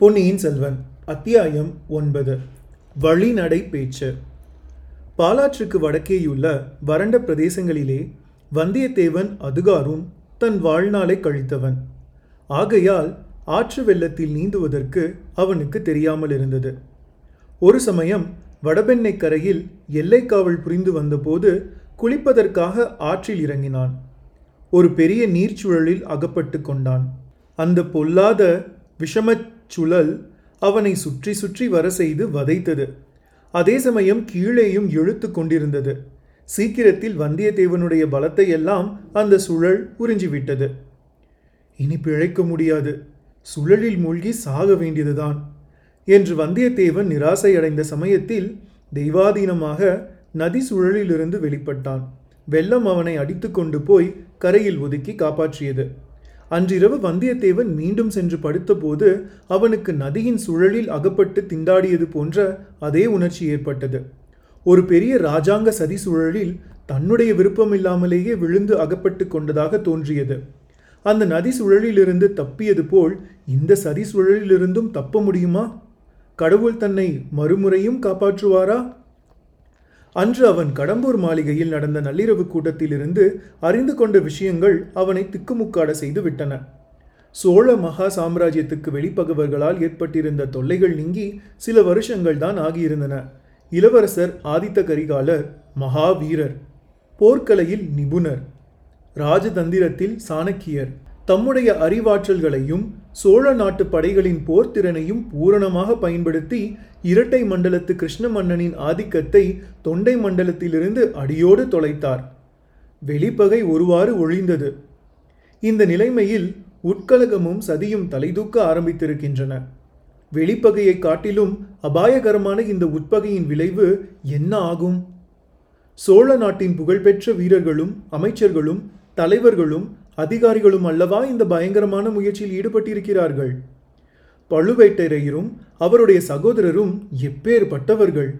பொன்னியின் செல்வன் அத்தியாயம் ஒன்பது. வழிநடை பேச்சு. பாலாற்றுக்கு வடக்கேயுள்ள வறண்ட பிரதேசங்களிலே வந்தியத்தேவன் அதுகாரும் தன் வாழ்நாளை கழித்தவன். ஆகையால் ஆற்று வெள்ளத்தில் நீந்துவதற்கு அவனுக்கு தெரியாமல் இருந்தது. ஒரு சமயம் வடபெண்ணை கரையில் எல்லைக்காவல் புரிந்து வந்தபோது குளிப்பதற்காக ஆற்றில் இறங்கினான். ஒரு பெரிய நீர்ச்சுழலில் அகப்பட்டு கொண்டான். அந்த பொல்லாத விஷமச் சுழல் அவனை சுற்றி சுற்றி வர செய்து வதைத்தது. அதே சமயம் கீழேயும் இழுத்து கொண்டிருந்தது. சீக்கிரத்தில் வந்தியத்தேவனுடைய பலத்தை எல்லாம் அந்த சுழல் உறிஞ்சிவிட்டது. இனி பிழைக்க முடியாது. சுழலில் மூழ்கி சாக வேண்டியதுதான் என்று வந்தியத்தேவன் நிராசையடைந்த சமயத்தில் தெய்வாதீனமாக நதி சுழலிலிருந்து வெளிப்பட்டான். வெள்ளம் அவனை அடித்துக்கொண்டு போய் கரையில் ஒதுக்கி காப்பாற்றியது. அன்றிரவு வந்தியத்தேவன் மீண்டும் சென்று படுத்தபோது அவனுக்கு நதியின் சுழலில் அகப்பட்டு திண்டாடியது போன்ற அதே உணர்ச்சி ஏற்பட்டது. ஒரு பெரிய ராஜாங்க சதி சுழலில் தன்னுடைய விருப்பமில்லாமலேயே விழுந்து அகப்பட்டு கொண்டதாக தோன்றியது. அந்த நதி சுழலிலிருந்து தப்பியது போல் இந்த சதி சுழலிலிருந்தும் தப்ப முடியுமா? கடவுள் தன்னை மறுமுறையும் காப்பாற்றுவாரா? அன்று அவன் கடம்பூர் மாளிகையில் நடந்த நள்ளிரவு கூட்டத்திலிருந்து அறிந்து கொண்ட விஷயங்கள் அவனை திக்குமுக்காட செய்து விட்டன. சோழ மகா சாம்ராஜ்யத்துக்கு வெளிப்பகவர்களால் ஏற்பட்டிருந்த தொல்லைகள் நீங்கி சில வருஷங்கள் தான் ஆகியிருந்தன. இளவரசர் ஆதித்த கரிகாலர் மகாவீரர் போர்க்கலையில் நிபுணர் ராஜதந்திரத்தில் சாணக்கியர் தம்முடைய அறிவாற்றல்களையும் சோழ நாட்டு படைகளின் போர்த்திறனையும் பூரணமாக பயன்படுத்தி இரட்டை மண்டலத்து கிருஷ்ண மன்னனின் ஆதிக்கத்தை தொண்டை மண்டலத்திலிருந்து அடியோடு தொலைத்தார். வெளிப்பகை ஒருவாறு ஒழிந்தது. இந்த நிலைமையில் உட்கலகமும் சதியும் தலைதூக்க ஆரம்பித்திருக்கின்றன. வெளிப்பகையை காட்டிலும் அபாயகரமான இந்த உட்பகையின் விளைவு என்ன ஆகும்? சோழ நாட்டின் புகழ்பெற்ற வீரர்களும் அமைச்சர்களும் தலைவர்களும் அதிகாரிகளும் அல்லவா இந்த பயங்கரமான முயற்சியில் ஈடுபட்டிருக்கிறார்கள். பழுவேட்டரையரும் அவருடைய சகோதரரும் எப்பேற்பட்டவர்கள்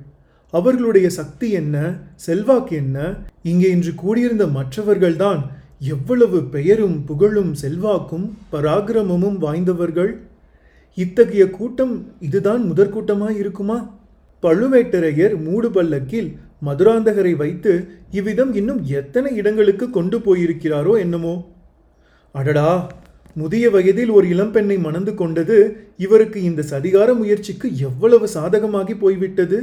அவர்களுடைய சக்தி என்ன? செல்வாக்கு என்ன? இங்கே இன்று கூடியிருந்த மற்றவர்கள்தான் எவ்வளவு பெயரும் புகழும் செல்வாக்கும் பராக்கிரமமும் வாய்ந்தவர்கள்? இத்தகைய கூட்டம் இதுதான் முதற்கூட்டமாய் இருக்குமா? பழுவேட்டரையர் மூடு பல்லக்கில் மதுராந்தகரை வைத்து இவ்விதம் இன்னும் எத்தனை இடங்களுக்கு கொண்டு போயிருக்கிறாரோ என்னமோ? அடடா முதிய வயதில் ஒரு இளம்பெண்ணை மணந்து கொண்டது இவருக்கு இந்த சதிகார முயற்சிக்கு எவ்வளவு சாதகமாகி போய்விட்டது?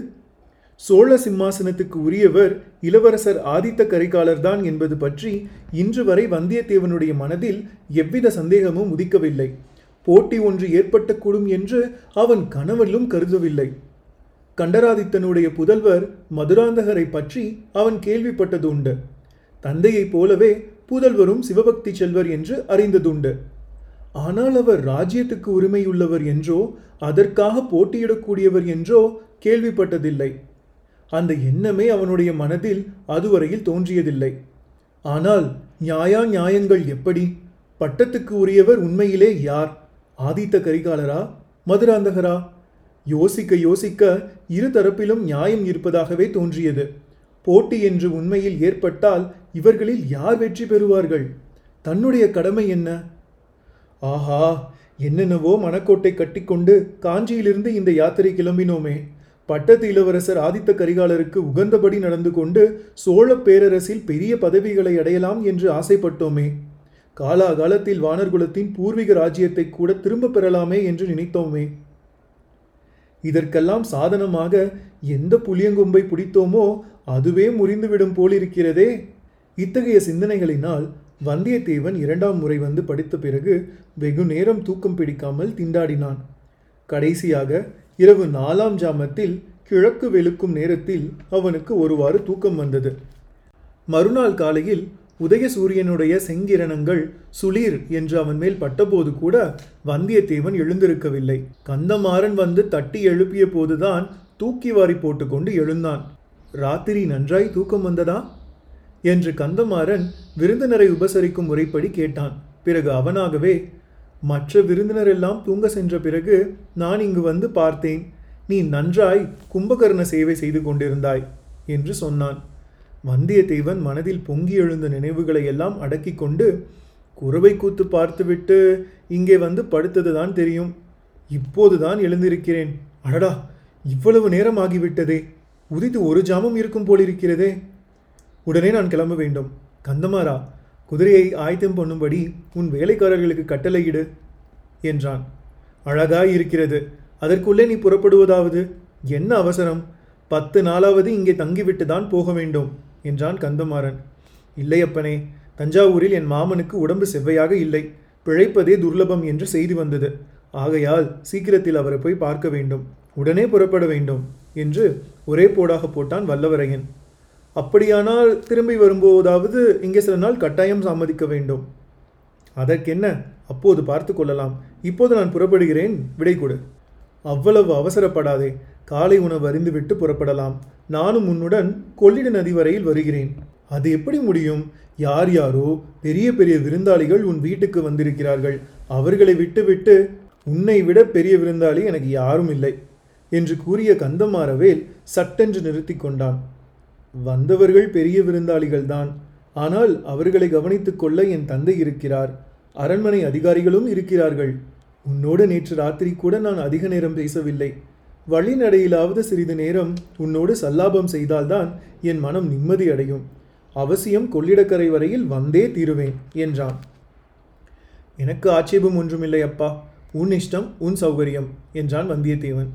சோழ சிம்மாசனத்துக்கு உரியவர் இளவரசர் ஆதித்த கரிகாலர்தான் என்பது பற்றி இன்று வரை வந்தியத்தேவனுடைய மனதில் எவ்வித சந்தேகமும் உதிக்கவில்லை. போட்டி ஒன்று ஏற்பட்டக்கூடும் என்று அவன் கணவனிலும் கருதவில்லை. கண்டராதித்தனுடைய புதல்வர் மதுராந்தகரை பற்றி அவன் கேள்விப்பட்டது உண்டு. தந்தையைப் போலவே புதல்வரும் சிவபக்தி செல்வர் என்று அறிந்ததுண்டு. ஆனால் அவர் ராஜ்யத்துக்கு உரிமையுள்ளவர் என்றோ அதற்காக போட்டியிடக்கூடியவர் என்றோ கேள்விப்பட்டதில்லை. அந்த எண்ணமே அவனுடைய மனதில் அதுவரையில் தோன்றியதில்லை. ஆனால் நியாயா நியாயங்கள் எப்படி? பட்டத்துக்கு உரியவர் உண்மையிலே யார்? ஆதித்த கரிகாலரா? மதுராந்தகரா? யோசிக்க யோசிக்க இரு தரப்பிலும் நியாயம் இருப்பதாகவே தோன்றியது. போட்டி என்று உண்மையில் ஏற்பட்டால் இவர்களில் யார் வெற்றி பெறுவார்கள்? தன்னுடைய கடமை என்ன? ஆஹா என்னென்னவோ மணக்கோட்டை கட்டிக்கொண்டு காஞ்சியிலிருந்து இந்த யாத்திரை கிளம்பினோமே. பட்டத்து இளவரசர் ஆதித்த கரிகாலருக்கு உகந்தபடி நடந்து கொண்டு சோழ பேரரசில் பெரிய பதவிகளை அடையலாம் என்று ஆசைப்பட்டோமே. காலாகாலத்தில் வானர்குலத்தின் பூர்வீக ராஜ்யத்தை கூட திரும்ப பெறலாமே என்று நினைத்தோமே. இதற்கெல்லாம் சாதனமாக எந்த புளியங்கொம்பை பிடித்தோமோ அதுவே முறிந்துவிடும் போலிருக்கிறதே. இத்தகைய சிந்தனைகளினால் வந்தியத்தேவன் இரண்டாம் முறை வந்து படித்த பிறகு வெகு நேரம் தூக்கம் பிடிக்காமல் திண்டாடினான். கடைசியாக இரவு நாலாம் ஜாமத்தில் கிழக்கு வெளுக்கும் நேரத்தில் அவனுக்கு ஒருவாறு தூக்கம் வந்தது. மறுநாள் காலையில் உதயசூரியனுடைய செங்கிரணங்கள் சுளீர் என்று அவன் மேல் பட்டபோது கூட வந்தியத்தேவன் எழுந்திருக்கவில்லை. கந்தமாறன் வந்து தட்டி எழுப்பிய போதுதான் தூக்கி வாரி போட்டுக்கொண்டு எழுந்தான். ராத்திரி நன்றாய் தூக்கம் வந்ததா? என்று கந்தமாறன் விருந்தினரை உபசரிக்கும் முறைப்படி கேட்டான். பிறகு அவனாகவே மற்ற விருந்தினரெல்லாம் தூங்க சென்ற பிறகு நான் இங்கு வந்து பார்த்தேன். நீ நன்றாய் கும்பகர்ண சேவை செய்து கொண்டிருந்தாய் என்று சொன்னான். வந்தியத்தேவன் மனதில் பொங்கி எழுந்த நினைவுகளை எல்லாம் அடக்கி கொண்டு குறவை கூத்து பார்த்துவிட்டு இங்கே வந்து படுத்ததுதான் தெரியும். இப்போதுதான் எழுந்திருக்கிறேன். அடடா இவ்வளவு நேரம் ஆகிவிட்டதே. உதித்து ஒரு ஜாமம் இருக்கும் போலிருக்கிறதே உடனே நான் கிளம்ப வேண்டும். கந்தமாரா குதிரையை ஆயத்தம் பண்ணும்படி உன் வேலைக்காரர்களுக்கு கட்டளையிடு என்றான். அழகாய் இருக்கிறது. அதற்குள்ளே நீ புறப்படுவதாவது? என்ன அவசரம்? பத்து நாளாவது இங்கே தங்கிவிட்டு தான் போக வேண்டும் என்றான் கந்தமாறன். இல்லையப்பனே தஞ்சாவூரில் என் மாமனுக்கு உடம்பு செவ்வையாக இல்லை. பிழைப்பதே துர்லபம் என்று செய்தி வந்தது. ஆகையால் சீக்கிரத்தில் அவரை போய் பார்க்க வேண்டும். உடனே புறப்பட வேண்டும் என்று ஒரே போடாக போட்டான் வல்லவரையன். அப்படியானால் திரும்பி வரும்போதாவது இங்கே சில நாள் கட்டாயம் சம்மதிக்க வேண்டும். அதற்கென்ன? அப்போது பார்த்து கொள்ளலாம். இப்போது நான் புறப்படுகிறேன். விடை கொடு. அவ்வளவு அவசரப்படாதே. காலை உணவு அறிந்துவிட்டு புறப்படலாம். நானும் உன்னுடன் கொள்ளிட நதி வரையில் வருகிறேன். அது எப்படி முடியும்? யார் யாரோ பெரிய பெரிய விருந்தாளிகள் உன் வீட்டுக்கு வந்திருக்கிறார்கள். அவர்களை விட்டுவிட்டு உன்னை விட பெரிய விருந்தாளி எனக்கு யாரும் இல்லை. என்று கூறிய கந்தமாறவேல் சட்டென்று நிறுத்தி கொண்டான். வந்தவர்கள் பெரிய விருந்தாளிகள்தான். ஆனால் அவர்களை கவனித்துக் கொள்ள என் தந்தை இருக்கிறார். அரண்மனை அதிகாரிகளும் இருக்கிறார்கள். உன்னோடு நேற்று ராத்திரி கூட நான் அதிக நேரம் பேசவில்லை. வழிநடையிலாவது சிறிது நேரம் உன்னோடு சல்லாபம் செய்தால்தான் என் மனம் நிம்மதி அடையும். அவசியம் கொள்ளிடக்கரை வரையில் வந்தே தீருவேன் என்றான். எனக்கு ஆட்சேபம் ஒன்றுமில்லை அப்பா. உன் இஷ்டம் உன் சௌகரியம் என்றான் வந்தியத்தேவன்.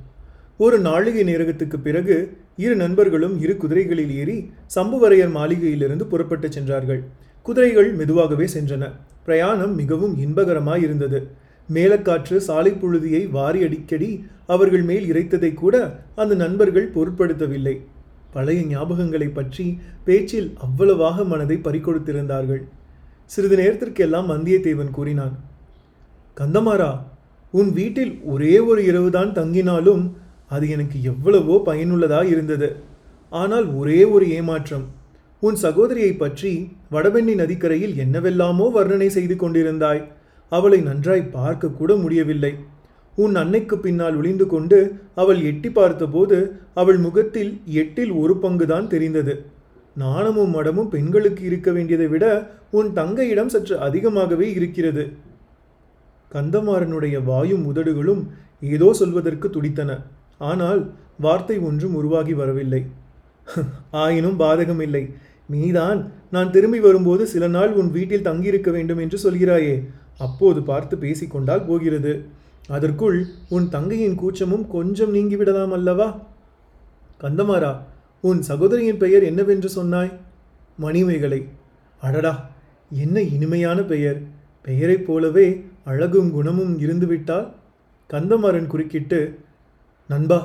ஒரு நாழிகை நேரத்துக்கு பிறகு இரு நண்பர்களும் இரு குதிரைகளில் ஏறி சம்புவரையர் மாளிகையிலிருந்து புறப்பட்டு சென்றார்கள். குதிரைகள் மெதுவாகவே சென்றன. பிரயாணம் மிகவும் இன்பகரமாயிருந்தது. மேலக்காற்று சாலை புழுதியை வாரி அடிக்கடி அவர்கள் மேல் இறைத்ததை கூட அந்த நண்பர்கள் பொருட்படுத்தவில்லை. பழைய ஞாபகங்களை பற்றி பேச்சில் அவ்வளவாக மனதை பறிகொடுத்திருந்தார்கள். சிறிது நேரத்திற்கெல்லாம் வந்தியத்தேவன் கூறினான் கந்தமாரா உன் வீட்டில் ஒரே ஒரு இரவுதான் தங்கினாலும் அது எனக்கு எவ்வளவோ பயனுள்ளதாக இருந்தது. ஆனால் ஒரே ஒரு ஏமாற்றம். உன் சகோதரியை பற்றி வடவெண்ணி நதிக்கரையில் என்னவெல்லாமோ வர்ணனை செய்து கொண்டிருந்தாய். அவளை நன்றாய் பார்க்க கூட முடியவில்லை. உன் அன்னைக்கு பின்னால் ஒளிந்து கொண்டு அவள் எட்டி பார்த்தபோது அவள் முகத்தில் எட்டில் ஒரு பங்குதான் தெரிந்தது. நாணமும் மடமும் பெண்களுக்கு இருக்க வேண்டியதை விட உன் தங்கையிடம் சற்று அதிகமாகவே இருக்கிறது. கந்தமாறனுடைய வாயும் உதடுகளும் ஏதோ சொல்வதற்கு துடித்தன. ஆனால் வார்த்தை ஒன்றும் உருவாகி வரவில்லை. ஆயினும் பாதகமில்லை நீதான் நான் திரும்பி வரும்போது சில நாள் உன் வீட்டில் தங்கியிருக்க வேண்டும் என்று சொல்கிறாயே. அப்போது பார்த்து பேசிக்கொண்டால் போகிறது. அதற்குள் உன் தங்கையின் கூச்சமும் கொஞ்சம் நீங்கிவிடலாம் அல்லவா? கந்தமாரா உன் சகோதரியின் பெயர் என்னவென்று சொன்னாய்? மணிமேகலை அடடா என்ன இனிமையான பெயர். பெயரைப் போலவே அழகும் குணமும் இருந்துவிட்டால்? கந்தமாறன் குறுக்கிட்டு நண்பா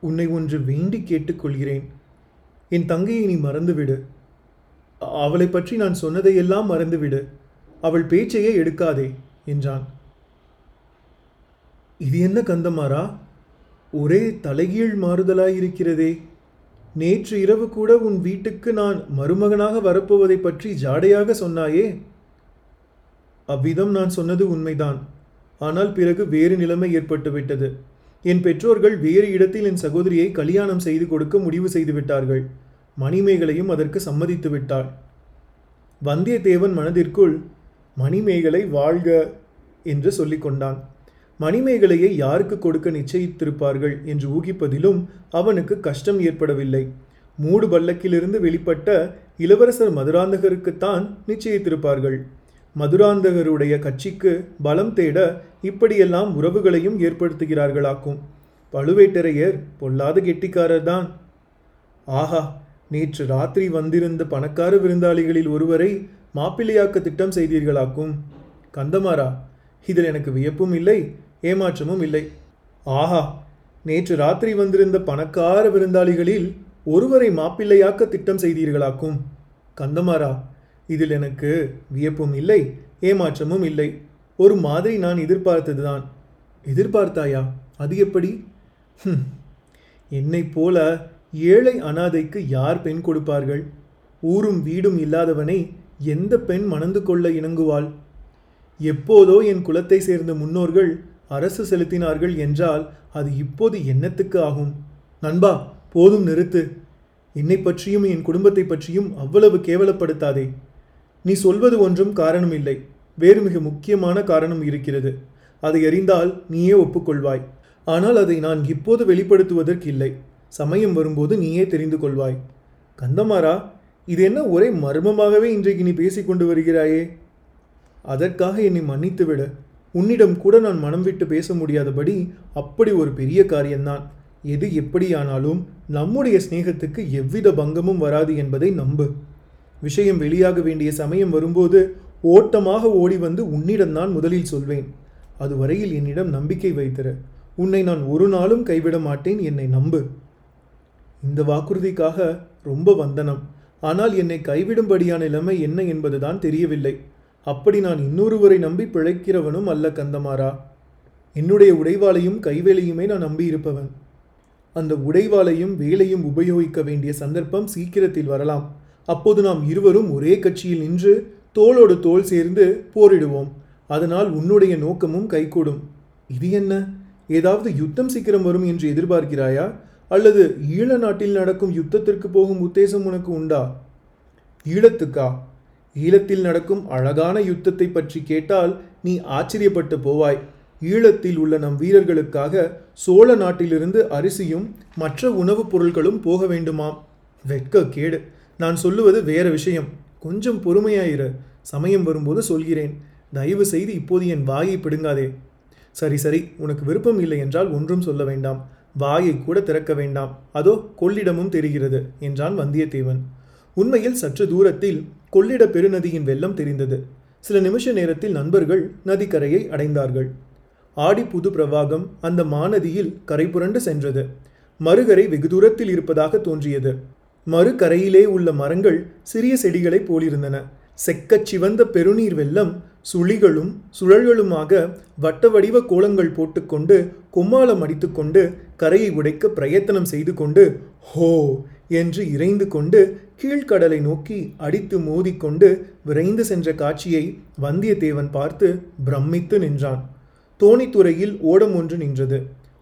உன்னை ஒன்று வேண்டி கேட்டுக்கொள்கிறேன். என் தங்கையை நீ மறந்துவிடு. அவளை பற்றி நான் சொன்னதையெல்லாம் மறந்துவிடு. அவள் பேச்சையே எடுக்காதே என்றான். இது என்ன கந்தமாரா ஒரே தலைகீழ் மாறுதலாயிருக்கிறதே. நேற்று இரவு கூட உன் வீட்டுக்கு நான் மருமகனாக வரப்போவதை பற்றி ஜாடையாக சொன்னாயே? அவ்விதம் நான் சொன்னது உண்மைதான். ஆனால் பிறகு வேறு நிலைமை ஏற்பட்டுவிட்டது. என் பெற்றோர்கள் வேறு இடத்தில் என் சகோதரியை கல்யாணம் செய்து கொடுக்க முடிவு செய்து விட்டார்கள் மணிமேகலையும் அதற்கு சம்மதித்து விட்டாள் வந்தியத்தேவன் மனதிற்குள் மணிமேகலை வாழ்க என்று சொல்லிக்கொண்டான் மணிமேகலையை யாருக்கு கொடுக்க நிச்சயித்திருப்பார்கள் என்று ஊகிப்பதிலும் அவனுக்கு கஷ்டம் ஏற்படவில்லை. மூடு பல்லக்கிலிருந்து வெளிப்பட்ட இளவரசர் மதுராந்தகருக்குத்தான் நிச்சயித்திருப்பார்கள். மதுராந்தகருடைய கட்சிக்கு பலம் தேட இப்படியெல்லாம் உறவுகளையும் ஏற்படுத்துகிறார்களாக்கும். பழுவேட்டரையர் பொல்லாத கெட்டிக்காரர்தான் ஆஹா நேற்று ராத்திரி வந்திருந்த பணக்கார விருந்தாளிகளில் ஒருவரை மாப்பிள்ளையாக்க திட்டம் செய்தீர்களாக்கும். கந்தமாரா இதில் எனக்கு வியப்பும் இல்லை ஏமாற்றமும் இல்லை. ஆஹா நேற்று ராத்திரி வந்திருந்த பணக்கார விருந்தாளிகளில் ஒருவரை மாப்பிள்ளையாக்க திட்டம் செய்தீர்களாக்கும். கந்தமாரா இதில் எனக்கு வியப்பும் இல்லை ஏமாற்றமும் இல்லை. ஒரு மாதிரி நான் எதிர்பார்த்ததுதான். எதிர்பார்த்தாயா? அது எப்படி? ஹும், என்னைப் போல ஏழை அனாதைக்கு யார் பெண் கொடுப்பார்கள்? ஊரும் வீடும் இல்லாதவனை எந்த பெண் மணந்து கொள்ள இணங்குவாள்? எப்போதோ என் குலத்தை சேர்ந்த முன்னோர்கள் அரசு செலுத்தினார்கள் என்றால் அது இப்போது என்னத்துக்கு ஆகும்? நண்பா போதும் நிறுத்து. என்னை பற்றியும் என் குடும்பத்தை பற்றியும் அவ்வளவு கேவலப்படுத்தாதே. நீ சொல்வது ஒன்றும் காரணம் இல்லை வேறு மிக முக்கியமான காரணம் இருக்கிறது. அதை அறிந்தால் நீயே ஒப்புக்கொள்வாய். ஆனால் அதை நான் இப்போது வெளிப்படுத்துவதற்கில்லை. சமயம் வரும்போது நீயே தெரிந்து கொள்வாய். கந்தமாரா இது என்ன ஒரே மர்மமாகவே இன்றைக்கு நீ பேசிக்கொண்டு வருகிறாயே? அதற்காக என்னை மன்னித்துவிட. உன்னிடம் கூட நான் மனம் விட்டு பேச முடியாதபடி அப்படி ஒரு பெரிய காரியம்தான். எது எப்படியானாலும் நம்முடைய சிநேகத்துக்கு எவ்வித பங்கமும் வராது என்பதை நம்பு. விஷயம் வெளியாக வேண்டிய சமயம் வரும்போது ஓட்டமாக ஓடி வந்து உன்னிடம்தான் முதலில் சொல்வேன். அதுவரையில் என்னிடம் நம்பிக்கை வைத்திரு. உன்னை நான் ஒரு நாளும் கைவிட மாட்டேன் என்னை நம்பு. இந்த வாக்குறுதிக்காக ரொம்ப வந்தனம். ஆனால் என்னை கைவிடும்படியான நிலைமை என்ன என்பதுதான் தெரியவில்லை. அப்படி நான் இன்னொருவரை நம்பி பிழைக்கிறவனும் அல்ல கந்தமாரா என்னுடைய உடைவாளையும் கைவேலையுமே நான் நம்பியிருப்பவன். அந்த உடைவாளையும் வேலையும் உபயோகிக்க வேண்டிய சந்தர்ப்பம் சீக்கிரத்தில் வரலாம். அப்போது நாம் இருவரும் ஒரே கட்சியில் நின்று தோளோடு தோல் சேர்ந்து போரிடுவோம். அதனால் உன்னுடைய நோக்கமும் கைகூடும். இது என்ன? ஏதாவது யுத்தம் சீக்கிரம் வரும் என்று எதிர்பார்க்கிறாயா? அல்லது ஈழ நாட்டில் நடக்கும் யுத்தத்திற்கு போகும் உத்தேசம் உனக்கு உண்டா? ஈழத்துக்கா? ஈழத்தில் நடக்கும் அழகான யுத்தத்தை பற்றி கேட்டால் நீ ஆச்சரியப்பட்டு போவாய். ஈழத்தில் உள்ள நம் வீரர்களுக்காக சோழ நாட்டிலிருந்து அரிசியும் மற்ற உணவுப் பொருட்களும் போக வேண்டுமாம். வெட்க கேடு நான் சொல்லுவது வேறு விஷயம். கொஞ்சம் பொறுமையாயிரு. சமயம் வரும்போது சொல்கிறேன். தயவு செய்து இப்போது என் வாயை பிடுங்காதே. சரி சரி. உனக்கு விருப்பம் இல்லை என்றால் ஒன்றும் சொல்ல வேண்டாம். வாயை கூட திறக்க வேண்டாம். அதோ கொள்ளிடமும் தெரிகிறது என்றான் வந்தியத்தேவன். உண்மையில் சற்று தூரத்தில் கொள்ளிட பெருநதியின் வெள்ளம் தெரிந்தது. சில நிமிஷ நேரத்தில் நண்பர்கள் நதிக்கரையை அடைந்தார்கள். ஆடி புது பிரவாகம் அந்த மாநதியில் கரை புரண்டு சென்றது. மறுகரை வெகு தூரத்தில் இருப்பதாக தோன்றியது. மறுகரையிலே உள்ள மரங்கள் சிறிய செடிகளைப் போலிருந்தன. செக்கச் சிவந்த பெருநீர் வெள்ளம் சுழிகளும் சுழல்களுமாக வட்ட வடிவ கோலங்கள் போட்டுக்கொண்டு கொம்மாளம் அடித்துக்கொண்டு கரையை உடைக்க பிரயத்தனம் செய்து கொண்டு ஹோ! என்று இறைந்து கொண்டு கீழ்க்கடலை நோக்கி அடித்து மோதிக்கொண்டு விரைந்து சென்ற காட்சியை வந்தியத்தேவன் பார்த்து பிரமித்து நின்றான். தோணித்துறையில் ஓடம் ஒன்று நின்றது.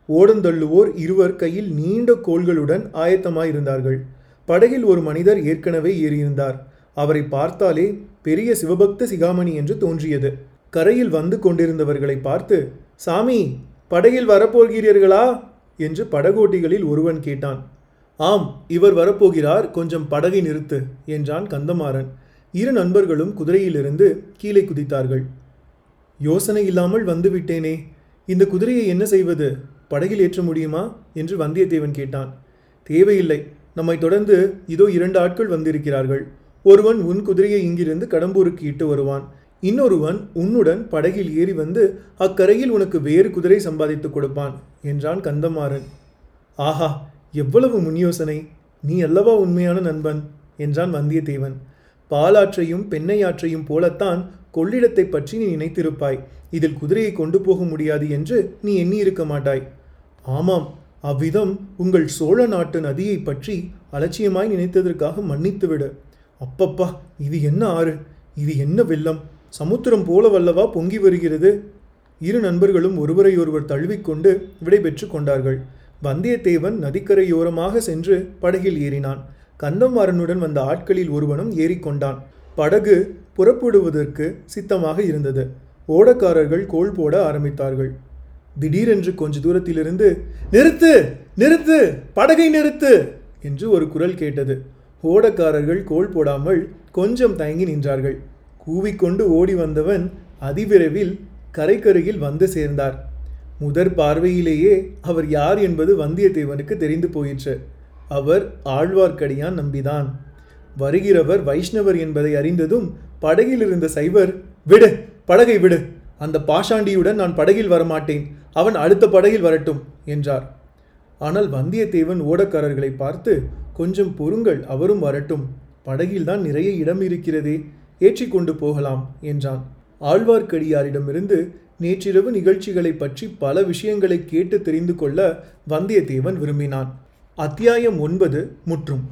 ஓடந்தள்ளுவோர் இருவர் கையில் நீண்ட கோள்களுடன் ஆயத்தமாயிருந்தார்கள். படகில் ஒரு மனிதர் ஏற்கனவே ஏறியிருந்தார். அவரை பார்த்தாலே பெரிய சிவபக்த சிகாமணி என்று தோன்றியது. கரையில் வந்து கொண்டிருந்தவர்களை பார்த்து சாமி படகில் வரப்போகிறீர்களா? என்று படகோட்டிகளில் ஒருவன் கேட்டான். ஆம் இவர் வரப்போகிறார் கொஞ்சம் படகை நிறுத்து என்றான் கந்தமாறன். இரு நண்பர்களும் குதிரையிலிருந்து கீழே குதித்தார்கள். யோசனை இல்லாமல் வந்து விட்டேனே இந்த குதிரையை என்ன செய்வது? படகில் ஏற்ற முடியுமா? என்று வந்தியத்தேவன் கேட்டான். தேவையில்லை நம்மை தொடர்ந்து இதோ இரண்டு ஆட்கள் வந்திருக்கிறார்கள். ஒருவன் உன் குதிரையை இங்கிருந்து கடம்பூருக்கு இட்டு வருவான். இன்னொருவன் உன்னுடன் படகில் ஏறி வந்து அக்கரையில் உனக்கு வேறு குதிரை சம்பாதித்துக் கொடுப்பான் என்றான் கந்தமாறன். ஆஹா எவ்வளவு முன்யோசனை! நீ அல்லவா உண்மையான நண்பன்? என்றான் வந்தியத்தேவன். பாலாற்றையும் பெண்ணையாற்றையும் போலத்தான் கொள்ளிடத்தை பற்றி நீ நினைத்திருப்பாய். இதில் குதிரையை கொண்டு போக முடியாது என்று நீ எண்ணியிருக்க மாட்டாய். ஆமாம் அவ்விதம் உங்கள் சோழ நாட்டு நதியை பற்றி அலட்சியமாய் நினைத்ததற்காக மன்னித்துவிடு. அப்பப்பா இது என்ன ஆறு? இது என்ன வெள்ளம்? சமுத்திரம் போல வல்லவா பொங்கி வருகிறது. இரு நண்பர்களும் ஒருவரையொருவர் தழுவிக்கொண்டு விடைபெற்று கொண்டார்கள். வந்தியத்தேவன் நதிக்கரையோரமாக சென்று படகில் ஏறினான். கந்தமாறனுடன் வந்த ஆட்களில் ஒருவனும் ஏறிக்கொண்டான் படகு புறப்படுவதற்கு சித்தமாக இருந்தது. ஓடக்காரர்கள் கோல் போட ஆரம்பித்தார்கள். திடீரென்று கொஞ்ச தூரத்திலிருந்து நிறுத்து நிறுத்து படகை நிறுத்து! என்று ஒரு குரல் கேட்டது. ஓடக்காரர்கள் கோல் போடாமல் கொஞ்சம் தயங்கி நின்றார்கள். கூவிக்கொண்டு ஓடி வந்தவன் அதிவிரைவில் கரைக்கருகில் வந்து சேர்ந்தார். முதற் பார்வையிலேயே அவர் யார் என்பது வந்தியத்தேவனுக்கு தெரிந்து போயிற்று. அவர் ஆழ்வார்க்கடியான் நம்பிதான். வருகிறவர் வைஷ்ணவர் என்பதை அறிந்ததும் படகில் இருந்த சைவர் விடு படகை விடு! அந்த பாஷாண்டியுடன் நான் படகில் வரமாட்டேன். அவன் அடுத்த படகில் வரட்டும் என்றார். ஆனால் வந்தியத்தேவன் ஓடக்காரர்களை பார்த்து கொஞ்சம் பொறுங்கள் அவரும் வரட்டும். படகில்தான் நிறைய இடம் இருக்கிறதே ஏற்றி கொண்டு போகலாம் என்றான். ஆழ்வார்க்கடியாரிடமிருந்து நேற்றிரவு நிகழ்ச்சிகளை பற்றி பல விஷயங்களை கேட்டு தெரிந்து கொள்ள வந்தியத்தேவன் விரும்பினான். அத்தியாயம் ஒன்பது முற்றும்.